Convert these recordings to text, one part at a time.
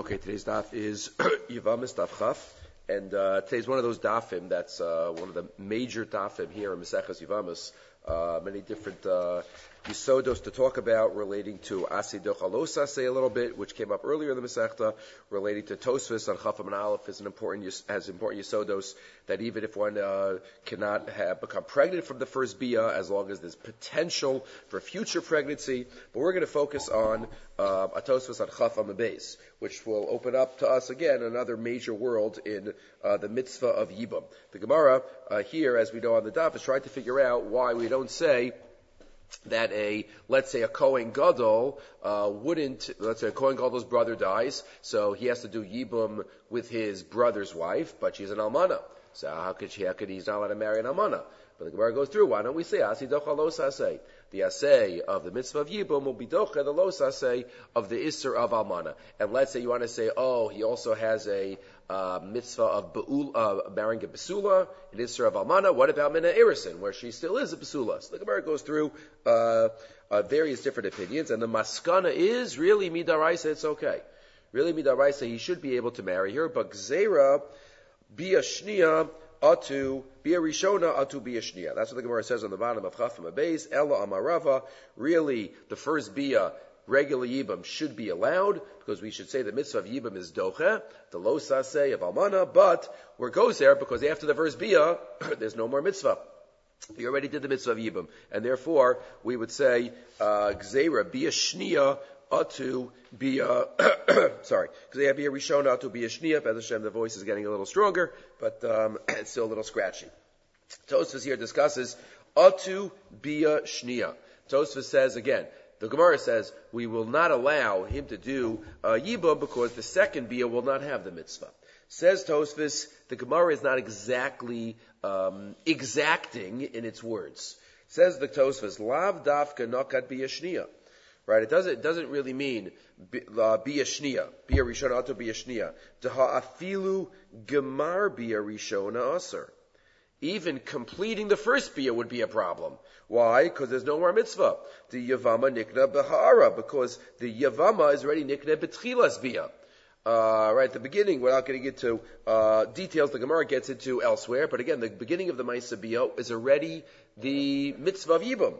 Okay, today's daf is Yavamis Daf Chaf, and uh, today's one of those dafim that's uh, one of the major dafim here in Maseches Yavamis. Uh, many different uh, Yisodos to talk about relating to Asidoch say a little bit, which came up earlier in the Masechta, relating to Tosfos on Chafam and Aleph is an important, has important Yisodos that even if one uh, cannot have become pregnant from the first Bia, as long as there's potential for future pregnancy, but we're going to focus on uh, a Tosfos on Chafam base, which will open up to us again another major world in uh, the mitzvah of Yibam. The Gemara uh, here, as we know on the daf, is trying to figure out why we don't say that a, let's say a Kohen Gadol, uh, wouldn't, let's say a Kohen Gadol's brother dies, so he has to do Yibum with his brother's wife, but she's an Almana. So how could she, how could he's not allowed to marry an Almana? But the Gemara goes through, why don't we say Asi Docha say? The assay of the mitzvah of Yibum will be Docha, the Los of the Isser of Almana. And let's say you want to say, oh, he also has a, uh, mitzvah of Be'ul, uh, marrying a Basula, an Isser of Almana. What about Mina Erison, where she still is a Basula? So the Gemara goes through uh, uh, various different opinions, and the Maskana is really Midaraisa, it's okay. Really Midaraisa, he should be able to marry her, but Gzera, Bia Shnia, Atu, Rishona, Atu Shnia. That's what the Gemara says on the bottom of Chafim Abayz, Ella Amarava. Really, the first Bia regular Yibam should be allowed, because we should say the mitzvah of Yibam is Doche, the Lo Saseh of Almana, but where goes there, because after the first Bia, there's no more mitzvah. He already did the mitzvah of Yibam. And therefore, we would say, uh, Gzeira, Bia Shnia, Atu, Bia, sorry, Gzeira, Bia Rishona, Atu, Bia Shnia, Bez Hashem, the voice is getting a little stronger, but, um, it's still a little scratchy. Tosfos here discusses, Bia Shnia. Tosfos says again, the Gemara says we will not allow him to do uh, because the second Bia will not have the mitzvah. Says Tosfos, the Gemara is not exactly um, exacting in its words. Says the Tosfos, Lav dafka nokat biyashniya. Right? It doesn't, it doesn't really mean biyashniya, biya rishona ato. Daha afilu gemar rishona aser. Even completing the first bia would be a problem. Why? Because there's no more mitzvah. The yavama nikna behara, because the yavama is already nikna betchilas bia. Uh, right at the beginning, without getting into uh, details, the Gemara gets into elsewhere. But again, the beginning of the Bia is already the mitzvah of Yibum.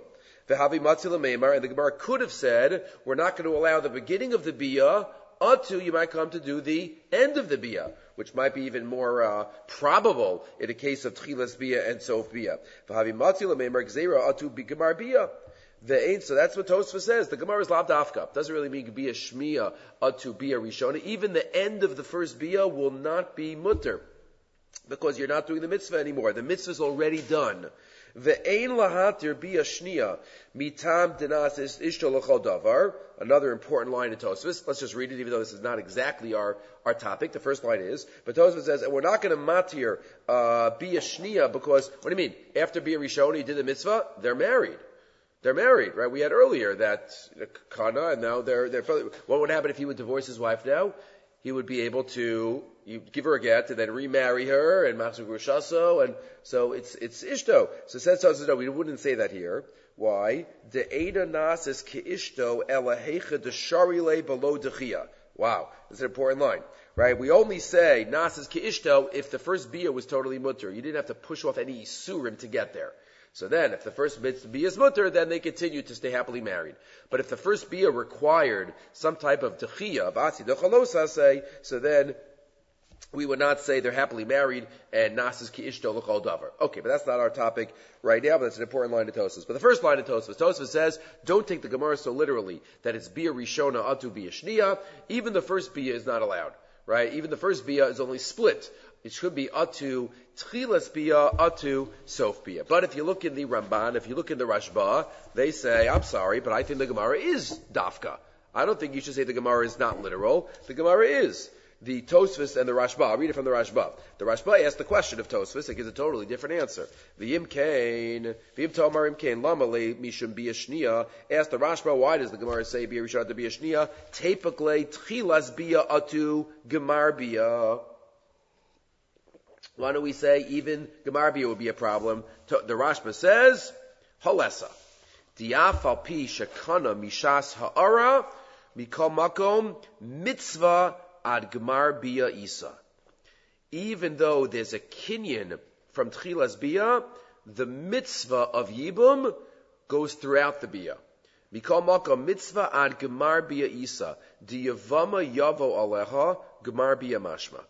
The Havi Matzil and the Gemara could have said, we're not going to allow the beginning of the Bia until you might come to do the end of the Bia which might be even more uh, probable in a case of Tchilas Bia and Sof Bia. The so that's what Tosfa says. The Gemara is labdafka. Doesn't really mean bia shmia atu bia rishona. Even the end of the first bia will not be mutter because you're not doing the mitzvah anymore. The mitzvah is already done. Lahatir mitam davar. Another important line in Tosfos. Let's just read it, even though this is not exactly our, our topic. The first line is, but Tosfos says, and we're not going to matir uh, because, what do you mean? After bia rishona, he did the mitzvah, they're married. They're married, right? We had earlier that Kana, and now they're, they're, what would happen if he would divorce his wife now? He would be able to you give her a get and then remarry her and machzor grushaso and so it's it's ishto. So says no, we wouldn't say that here. Why? The Eda Nas is Kiishto Elahecha de Sharile below Dechia. Wow, that's an important line. Right? We only say Nas is Kiishto if the first Bia was totally mutter. You didn't have to push off any Isurim to get there. So then, if the first bia is mutter, then they continue to stay happily married. But if the first bia required some type of techiyah, of dechalosa, say, so then we would not say they're happily married and nasas ki ishto l'chol davar. Okay, but that's not our topic right now, but that's an important line of Tosfos. But the first line of Tosfos, Tosfos says, don't take the Gemara so literally that it's bia rishona atu bia shnia. Even the first bia is not allowed, right? Even the first bia is only split. It should be atu tchilas bia atu sof bia. But if you look in the Ramban, if you look in the Rashba, they say, I'm sorry, but I think the Gemara is dafka. I don't think you should say the Gemara is not literal. The Gemara is the Tosfos and the Rashba. I'll read it from the Rashba. The Rashba asks the question of Tosfos. It gives a totally different answer. The Imkain, the Imtomar Imkain, Lama Mishum Biyashnia. Ask the Rashba, why does the Gemara say Biyashnia to Biyashnia? Tepakle Tchilas Biya Atu Gemar Biya. Why don't we say even Gemar Biya would be a problem? The Rashba says, Halesa. Diafal pi shakana mishas ha'ara mikol makom mitzvah ad gmar bia isa. Even though there's a kinyan from tchilas bia, the mitzvah of yibum goes throughout the bia. Mikol makom mitzvah ad gemar bia isa. Di yavama yavo aleha gemar bia mashma.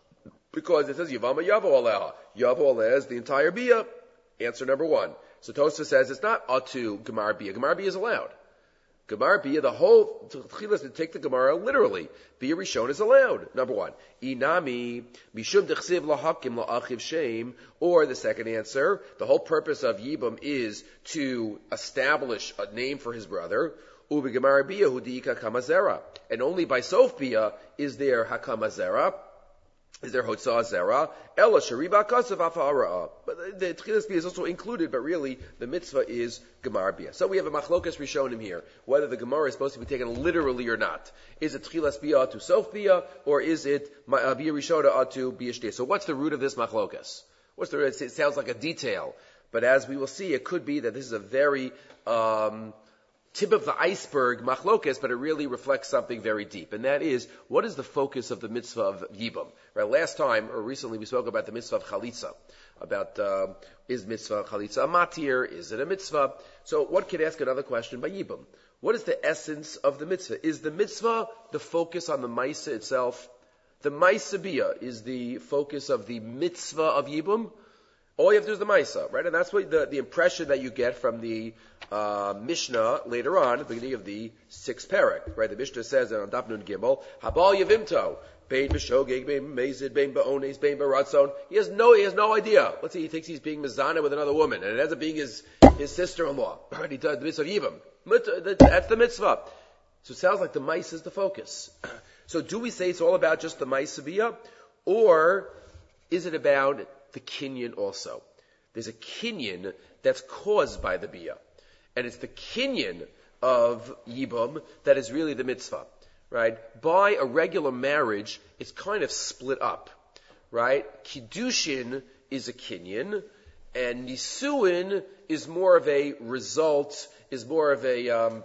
Because it says yavama yavo aleha. Yavo aleha is the entire bia. Answer number one. So Tosa says it's not atu gemar bia. Gemar bia is allowed. Gemara Bia, the whole Tchilas to take the Gemara literally. Bia Rishon is allowed. Number one. Inami, Mishum Dechsiv Lahakim La'achiv Shem. Or the second answer, the whole purpose of Yibam is to establish a name for his brother. Ubi Gemara Bia Hudika Kamazera. And only by Sof Bia is there Hakamazera is there Hotzah Zera? Ella Shariba Kasav Afara. But the Tchilas Bia is also included, but really the mitzvah is Gemar Bia. So we have a machlokas Rishonim here, whether the Gemara is supposed to be taken literally or not. Is it Tchilas Bia to Sof Bia, or is it uh, Bia Rishona to Bia So what's the root of this machlokas? What's the, root? it sounds like a detail, but as we will see, it could be that this is a very, um, tip of the iceberg machlokas, but it really reflects something very deep, and that is what is the focus of the mitzvah of yibam? Right, last time or recently we spoke about the mitzvah of chalitza, about uh, is mitzvah chalitza a matir? Is it a mitzvah? So one could ask another question by yibam. What is the essence of the mitzvah? Is the mitzvah the focus on the maisa itself? The maisa is the focus of the mitzvah of yibam, all you have to do is the Maisa, right? And that's what the, the impression that you get from the uh, Mishnah later on, at the beginning of the sixth parak, right? The Mishnah says on Daf Nun Gimel, Habal Yavimto, Bein B'Shogeg, Bein Mezid, Bein Ba'ones, Bein Ba'ratzon. He has no, he has no idea. Let's say he thinks he's being Mizana with another woman, and it ends up being his, his sister-in-law. Right? He does the mitzvah of Yibam. That's the mitzvah. So it sounds like the mice is the focus. So do we say it's all about just the mice or is it about the kinyan also. There's a kinyan that's caused by the bia. And it's the kinyan of yibum that is really the mitzvah. Right? By a regular marriage, it's kind of split up. Right? Kiddushin is a kinyan, and nisuin is more of a result, is more of a, um,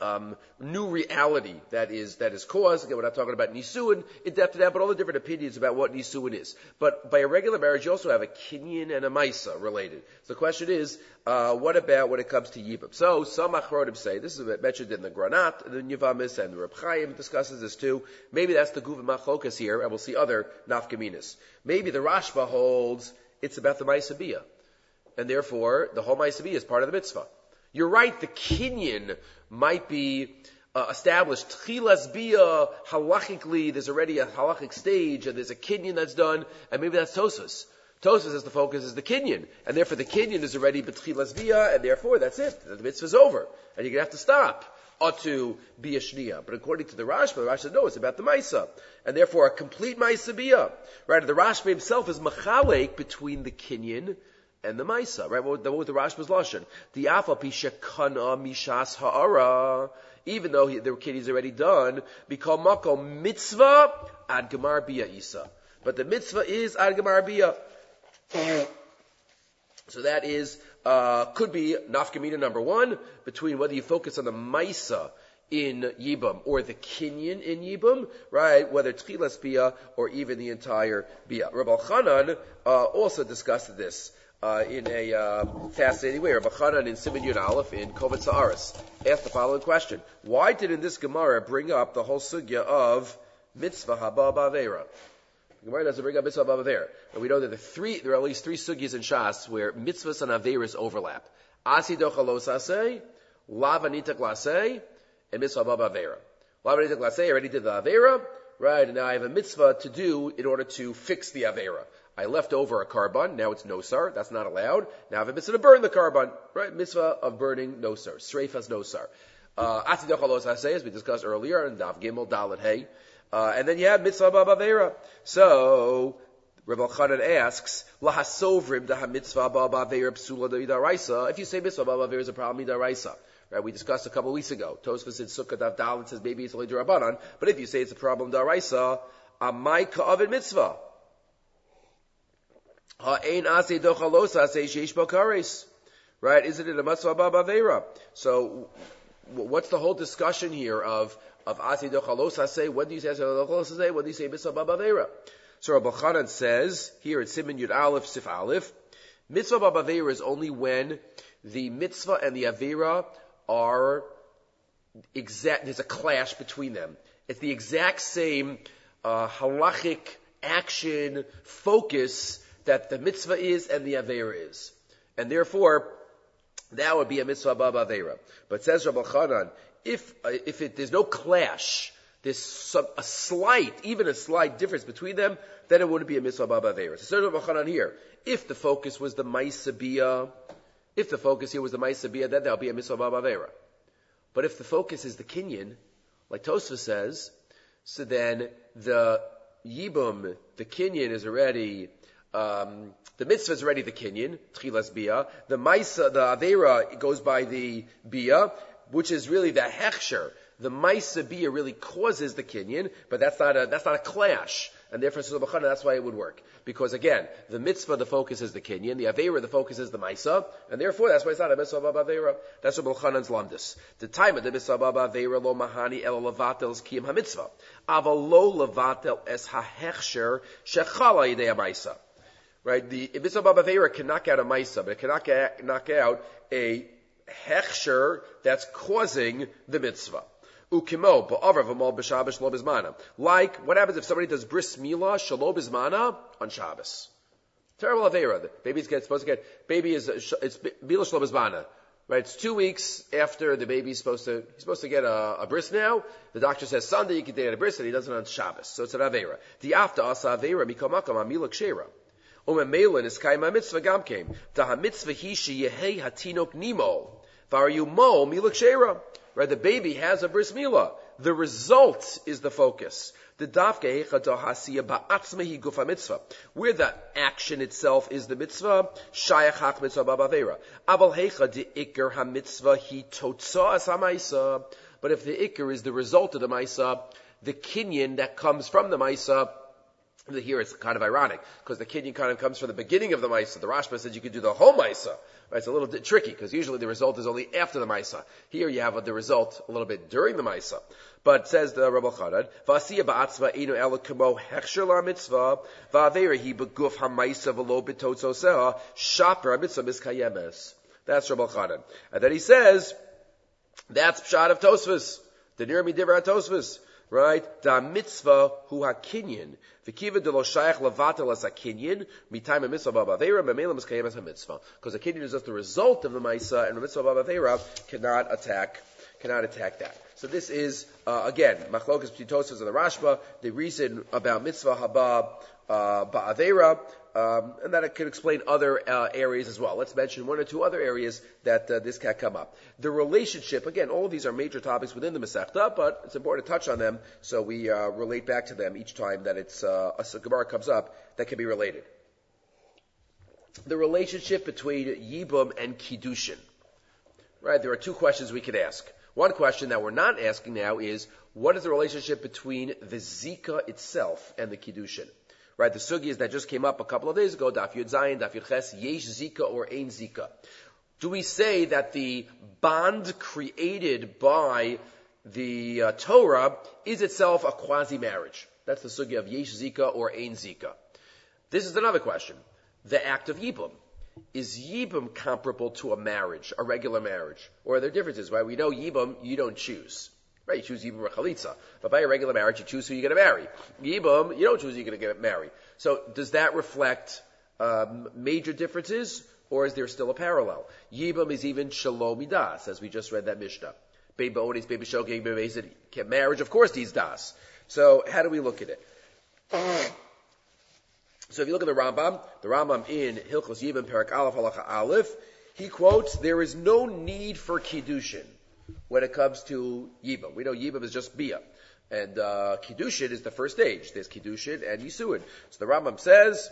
um, new reality that is that is caused. Again, we're not talking about nisuin in depth that, but all the different opinions about what nisuin is. But by a regular marriage, you also have a kinyan and a maisa related. So the question is, uh, what about when it comes to yibam? So some achronim say this is mentioned in the Granat, the Nivamis, and the Reb Chaim discusses this too. Maybe that's the Guva Machlokas here, and we'll see other nafkaminas. Maybe the Rashba holds it's about the maisa and therefore the whole maisa is part of the mitzvah. You're right, the kinyan might be uh, established. Tchilas bia halachically, there's already a halachic stage, and there's a kinyan that's done, and maybe that's Tosfos. Tosfos is the focus is the kinyan, and therefore the kinyan is already betchilas bia, and therefore that's it. The mitzvah's over, and you're gonna have to stop. Atu bia shnia. But according to the Rashba, the Rashba no, it's about the Maisa. And therefore a complete Maisa bia. Right? The Rashba himself is machalek between the kinyan and the Maisa, right? What, what the Rashba's lashon? The Afa Pishakana Mishas Ha'ara, even though he, the kid is already done, become Makom Mitzvah Ad Gemar Bia Isa. But the mitzvah is Ad Gemar Bia. So that is, uh, could be nafkamina number one, between whether you focus on the Maisa in Yibam or the Kinyan in Yibam, right? Whether Tchilas Bia or even the entire Bia. Reb Elchanan uh, also discussed this uh, in a uh, fascinating way. Reb Elchanan in Simon Yud Aleph in Kovetz He'aros asked the following question: Why did in this Gemara bring up the whole sugya of mitzvah haba bavera? Gemara doesn't bring up mitzvah haba bavera, and we know that the three there are at least three sugyas in Shas where mitzvahs and averas overlap. Asi dochalos asay, lavanita glasay, and mitzvah haba bavera. Lavanita glasay already did the avera, right? And now I have a mitzvah to do in order to fix the avera. I left over a carbon, now it's nosar, that's not allowed. Now I have a mitzvah to burn the carbon, right? Mitzvah of burning nosar, streifas nosar. Uh, as we discussed earlier, and Dav Gimel, Dalit Hey. Uh, and then you have mitzvah ba'avera. So, Reb Elchanan asks, Lahasovrim da mitzvah ba'avera psula midaraisa. If you say mitzvah ba'avera is a problem midaraisa. Right, we discussed a couple of weeks ago. Tosfos said Sukkah Dav Dalit says maybe it's only Durabanan, but if you say it's a problem daraisa, amai ka'avid mitzvah. Right? Isn't it a matzvah bavera? So, what's the whole discussion here of of Asido Chalos say, when do you say Asido Chalos say, when do you say Mitzvah Babavera? So Reb Elchanan says, here at Simon Yud Aleph, Sif Aleph, Mitzvah Babavera is only when the mitzvah and the Avera are exact, there's a clash between them. It's the exact same uh, halachic action focus that the mitzvah is and the Avera is. And therefore, that would be a mitzvah baba Avera. But says Reb Elchanan, if, if it, there's no clash, there's some, a slight, even a slight difference between them, then it wouldn't be a mitzvah baba Avera. So says Rabbi Chanan here, if the focus was the Maisabiyah, if the focus here was the Maisabiyah, then there'll be a mitzvah baba Avera. But if the focus is the Kinyan, like Tosfa says, so then the Yibum, the Kinyan is already, um, the mitzvah is already the Kinyan, Tchilas Bia. The Maisa, the Avera goes by the Bia, which is really the Hechsher. The Maisa Bia really causes the Kinyan, but that's not a, that's not a clash. And therefore, that's why it would work. Because again, the mitzvah, the focus is the kinyan, the avera, the focus is the maisa, and therefore that's why it's not a mitzvah baba avera. That's what Balchanan's lamdis. The time of the mitzvah baba avera lo mahani el levatel kiyam ha-mitzvah. Aval lo levatel es ha-hechsher shechala yidei ha-maisa. Right? The mitzvah baba avera can knock out a maisa, but it cannot knock out a hechsher that's causing the mitzvah. Ukimo, ba'avar v'mal b'Shabbos shelo bizmana. Like, what happens if somebody does bris milah shelo bizmana on Shabbos? Terrible avera. The baby's get, supposed to get, baby is, it's milah shelo bizmana. Right, it's two weeks after the baby's supposed to, he's supposed to get a, a bris now. The doctor says Sunday you can get a bris and he does it on Shabbos. So it's an avera. The after asa avera mikomakam amila kshera. Umemelin is kaima mitzvah gam came. The ha mitzvah hi sheyehei hatinok nimo. Varu mo milak shera. Right? The baby has a bris milah. The result is the focus. The dafke hasiya ba'atzmehi gufa mitzvah. Where the action itself is the mitzvah, shayach hach mitzvah babavera. Aval hecha de ikar ha-mitzvah hi totza as ha But if the ikar is the result of the maisa, the kinyan that comes from the maisa, here it's kind of ironic because the kinyan kind of comes from the beginning of the Maisa. The Rashba says you could do the whole Maisa. Right? It's a little bit tricky because usually the result is only after the Maisa. Here you have the result a little bit during the Maisa. But says the Reb Elchanan, "Vasiya ba'atzva inu elikamo hechsher la mitzvah va'averahi beguf ha'maisa v'lo b'totzoseha shaper mitzvah miskayemes." That's Reb Elchanan, and then he says, "That's pshat of Tosfos." The near me divrei Tosfos right? Da mitzvah hu hakinyan. V'kiva de lo shayach levatel as hakinyan, mitayim mitzvah ba'avera, memela miskayem as a mitzvah. Because a kinyan is just the result of the ma'isa, and the mitzvah ba'avera cannot attack, cannot attack that. So this is, uh, again, machlokas ptitosis and the Rashba, the reason about mitzvah haba, uh, ba'avera, um, and that it could explain other uh, areas as well. Let's mention one or two other areas that uh, this can come up. The relationship, again, all of these are major topics within the Masechta, but it's important to touch on them so we uh, relate back to them each time that it's uh, a Gemara comes up that can be related. The relationship between Yibum and Kiddushin. Right, there are two questions we could ask. One question that we're not asking now is, what is the relationship between the Zika itself and the Kiddushin? Right, the sugis that just came up a couple of days ago, Daf Yud Zayin, Daf Yud Ches, Yesh Zika or Ein Zika. Do we say that the bond created by the uh, Torah is itself a quasi-marriage? That's the sugi of Yesh Zika or Ein Zika. This is another question. The act of Yibum. Is Yibum comparable to a marriage, a regular marriage? Or are there differences? Right? We know Yibum, you don't choose. Right, you choose Yibam or Chalitza. But by a regular marriage, you choose who you're going to marry. Yibam, you don't choose who you're going to get married. So does that reflect um, major differences, or is there still a parallel? Yibam is even Shalom Das, as we just read that Mishnah. Marriage, of course, these Das. So how do we look at it? So if you look at the Rambam, the Rambam in Hilchos Yibam Perak Aleph Halacha Aleph, he quotes, there is no need for Kiddushin when it comes to Yibam. We know Yibam is just Bia. And uh, Kiddushin is the first stage. There's Kiddushin and Yisuin. So the Rambam says,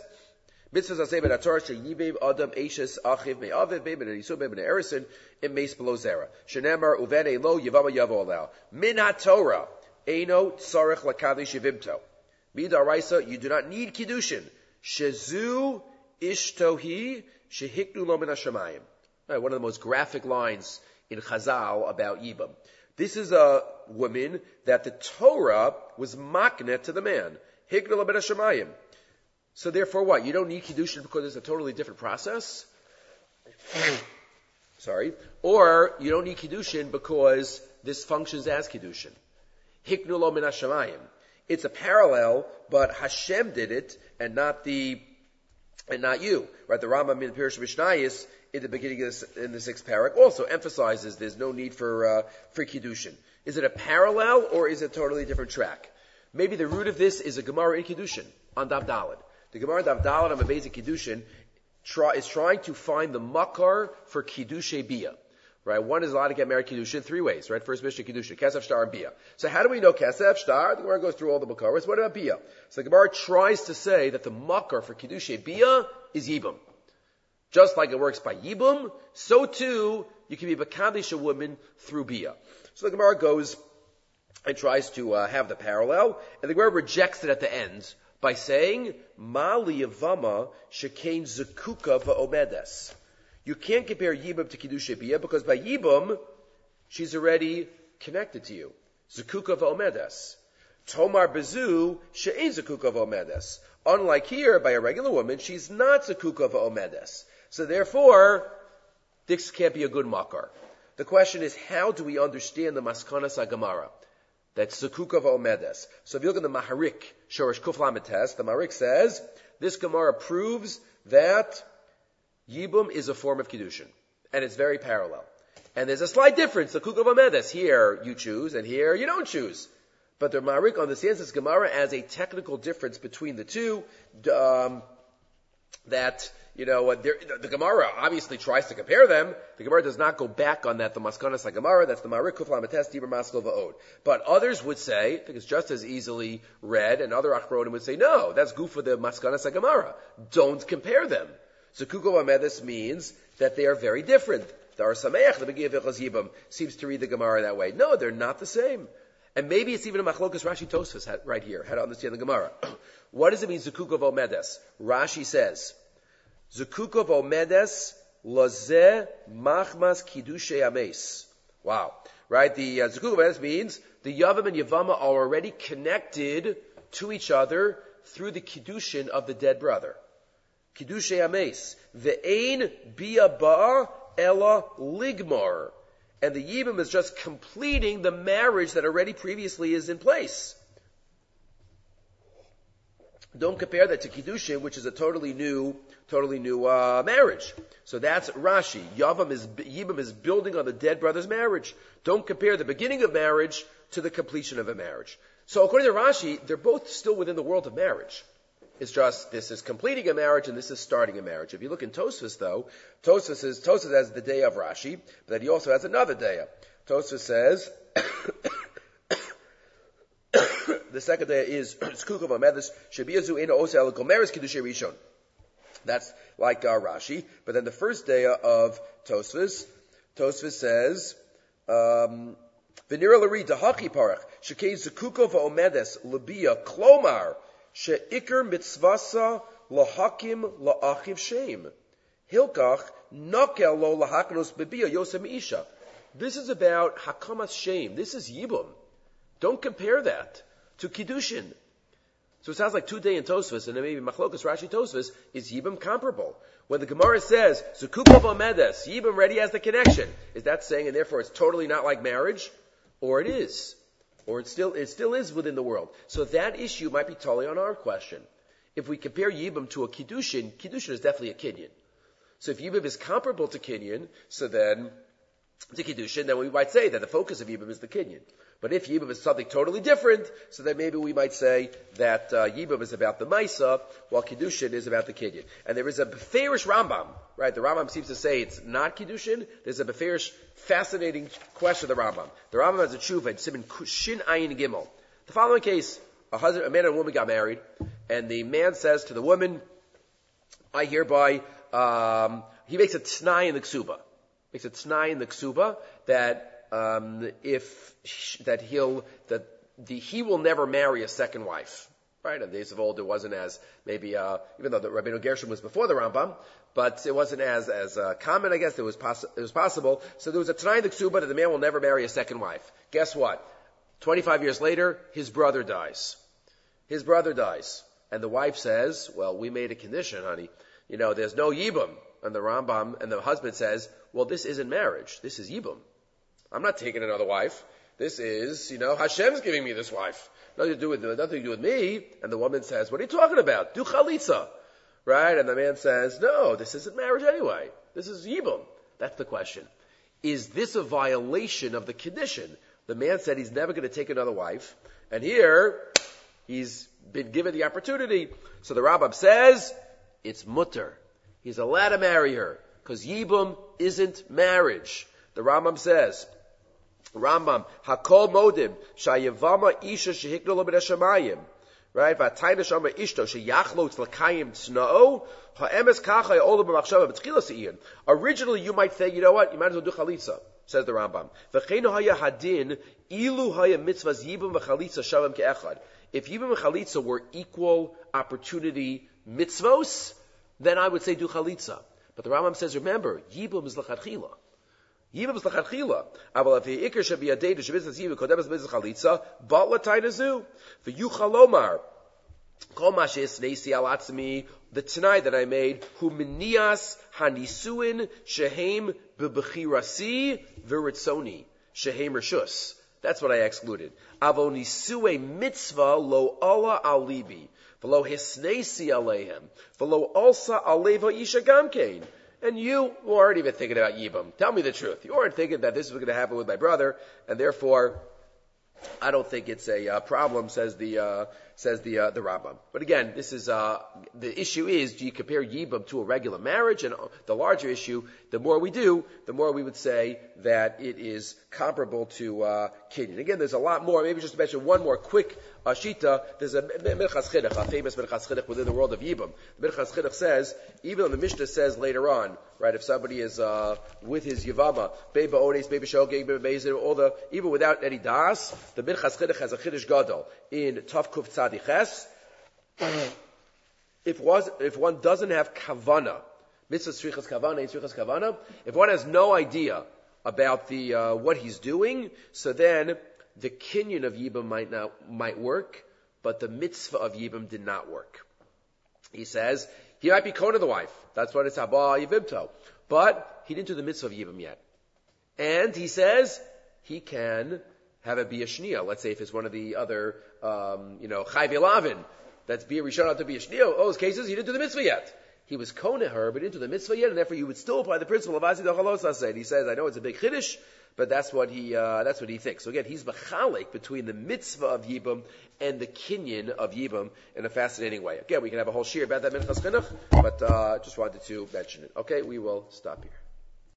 Mitzvahs aseh ben atar sheyibim adam eishes achiv me'aviv be'ben yisum be'ben erison im meis below zera. Shenemar uven lo yivama yavo alao. Min ha-Torah eino tzarech lakavish yivimto. Midaraisa, you do not need Kiddushin. Shezu ishtohi shehiknu lo min ha uh, One of the most graphic lines in Chazal about Yibam. This is a woman that the Torah was maknet to the man. Hignal ben Hashemayim. So therefore what? You don't need Kiddushin because it's a totally different process? Sorry. Or you don't need Kiddushin because this functions as Kiddushin. Hiknulo min Hashemayim. It's a parallel, but Hashem did it and not the, and not you. Right? The Rambam in Pirish Mishnayis in the beginning of this, in the sixth parak also emphasizes there's no need for, uh, for Kiddushin. Is it a parallel or is it a totally different track? Maybe the root of this is a Gemara in Kiddushin on Dalad. The Gemara Dav Dalad on a basic Kiddushin try, is trying to find the makar for Kiddushay Bia. Right? One is allowed to get married Kiddushin three ways, right? First Mishnah Kiddushin, Kesef, Shtar, and Bia. So how do we know Kesef, Shtar? The Gemara goes through all the Makaras. What about Bia? So the Gemara tries to say that the makar for Kiddushay Bia is Yibum. Just like it works by Yibum, so too you can be Bakadish a woman through Bia. So the Gemara goes and tries to uh, have the parallel, and the Gemara rejects it at the end by saying, Mali Yavama Shekain Zakuka Va'omedes. You can't compare Yibum to Kiddush Bia because by Yibum, she's already connected to you. Zakuka Omedes. Tomar Bezu She'ein Zakuka Omedes. Unlike here, by a regular woman, she's not Zakuka Omedes. So therefore, this can't be a good makar. The question is, how do we understand the Maskanas Agamara? That's Zakuka Omedes. So if you look at the Maharik, Shorish Kuflamites, the Maharik says, this Gemara proves that Yibum is a form of Kiddushin. And it's very parallel. And there's a slight difference. The Kukov Amedes. Here you choose, and here you don't choose. But the Maharik understands this Gemara as a technical difference between the two, um, that you know, the, Gemara obviously tries to compare them. The Gemara does not go back on that. The Maskanas Gemara, that's the Maharik Kufla Mates Dibur Maskal Va'od. But others would say, I think it's just as easily read, and other Achronim would say, no, that's goof for the Maskanas Gemara. Don't compare them. Amedis means that they are very different. The Ohr Sameach, the Begiya Vichas Yibam, seems to read the Gemara that way. No, they're not the same. And maybe it's even a machlokas Rashi Tosfos right here, how to understand the Gemara. what does it mean, Zukukov Omedes? Rashi says, Zukukov omedes loze machmas kidushe ames. Wow. Right? The uh, omedes means the Yavam and Yavama are already connected to each other through the kiddushin of the dead brother. Kiddushe ames. Ve'ein biyaba ella ligmar. And the Yibam is just completing the marriage that already previously is in place. Don't compare that to Kiddushin, which is a totally new, totally new uh, marriage. So that's Rashi. Yavam is Yibam is building on the dead brother's marriage. Don't compare the beginning of marriage to the completion of a marriage. So according to Rashi, they're both still within the world of marriage. It's just this is completing a marriage and this is starting a marriage. If you look in Tosfos though, Tosfos is Tosfos has the day of Rashi, but then he also has another day. Tosfos says the second day is Kiddushay Rishon. That's like uh, Rashi. But then the first day of Tosfos, Tosfos says, um, Venira Lari Dahaki Parach, Shekei Zakukov Omedes Labia Klomar, Sheikr Mitzvasa Lahakim Laachiv Shem. Hilkach Nakel Lo Lahaknos Bebia Yosem Isha. This is about Hakamas shame. This is Yibum. Don't compare that to Kiddushin. So it sounds like two day in Tosfos, and then maybe Machlokas Rashi Tosfos is Yibam comparable. When the Gemara says, Zukupov Omedes, Yibam ready has the connection, is that saying, and therefore it's totally not like marriage? Or it is. Or it still, it still is within the world. So that issue might be totally on our question. If we compare Yibam to a Kiddushin, Kiddushin is definitely a Kinyan. So if Yibam is comparable to Kinyan, so then to Kiddushin, then we might say that the focus of Yibam is the Kinyan. But if Yibam is something totally different, so then maybe we might say that uh, Yibam is about the Maisa, while Kiddushin is about the Kinyan. And there is a Beferish Rambam, right? The Rambam seems to say it's not Kiddushin. There's a Beferish, fascinating question of the Rambam. The Rambam has a tshuva in Simon Shin Ayin Gimel. The following case, a husband, a man and a woman got married, and the man says to the woman, I hereby, um, he makes a t'nai in the ksuba makes a t'nai in the ksuba that um, if that he'll that the, he will never marry a second wife. Right? In the days of old, it wasn't as maybe, uh, even though the Rabbeinu Gershom was before the Rambam, but it wasn't as as uh, common. I guess it was poss- it was possible. So there was a in the Ksuba that the man will never marry a second wife. Guess what? 25 years later, his brother dies. His brother dies, and the wife says, "Well, we made a condition, honey. You know, there's no yibum." And the Rambam and the husband says, "Well, this isn't marriage. This is yibum. I'm not taking another wife. This is, you know, Hashem's giving me this wife." Nothing to do with nothing to do with me. And the woman says, "What are you talking about? Do chalitza." Right? And the man says, "No, this isn't marriage anyway. This is yibum." That's the question. Is this a violation of the condition? The man said he's never going to take another wife, and here he's been given the opportunity. So the Rambam says it's mutter. He's allowed to marry her because yibum isn't marriage. The Rambam says Rambam, Hakol Modim, Shayavama Isha Shehikno Lo Hashemayim. Right? V'atayna shama ishto sheyachlo tzlakayim tzna'o ha'emes kacha ya'olam b'machshava b'tchila se'iyin. Originally, you might think, you know what? You might as well do chalitza, says the Rambam. V'cheinu haya hadin ilu haya mitzvahs yibum v'chalitza shavim ke'echad. If yibum and chalitza were equal opportunity mitzvos, then I would say do chalitza. But the Rambam says, remember, yibum is l'chadchila. Aval if the ikr should be a day to chalitza. For yuchalomar, kol neisi al atzmi, the tonight that I made, hu minias hanisuin shehem bebechirasi viritzoni, shehem rishus. That's what I excluded. Avo nisue mitzvah lo Allah alibi. V'lo hisnesi alehem. V'lo alsa aleva isha gamkein. And you weren't even thinking about Yibam. Tell me the truth. You weren't thinking that this was going to happen with my brother, and therefore, I don't think it's a uh, problem, says the uh, says the uh, the Rambam. But again, this is uh, the issue is do you compare Yibam to a regular marriage? And the larger issue, the more we do, the more we would say that it is comparable to uh, Kinyan. Again, there's a lot more. Maybe just to mention one more quick uh, shita. There's a Chinuch, a famous Minchas Chinuch within the world of Yibam. The Chinuch says, even though the Mishnah says later on, right, if somebody is uh, with his Yivama, Beba Ones, Beba Shogeg, Beba all the, even without any Das, the Has a Chiddush Gadol in Tav Kuf Tzadiches. If, was, if one doesn't have kavana, mitzvah strichas kavana, strichas kavana, if one has no idea about the uh, what he's doing, so then the kinyan of Yibam might not might work, but the mitzvah of Yibam did not work. He says he might be kona the wife. That's what it's haba yivimto, but he didn't do the mitzvah of Yibam yet. And he says he can have it be a biyashnia. Let's say if it's one of the other, um, you know, chayv elavin, that's be a rishon to be a shniyah. All those cases, he didn't do the mitzvah yet. He was kona her, but didn't do the mitzvah yet, and therefore you would still apply the principle of asi said. He says, I know it's a big chiddush, but that's what he uh, that's what he thinks. So again, he's machalik between the mitzvah of yibam and the kinyan of yibam in a fascinating way. Again, we can have a whole shir about that minchas chinuch, but uh, just wanted to mention it. Okay, we will stop here.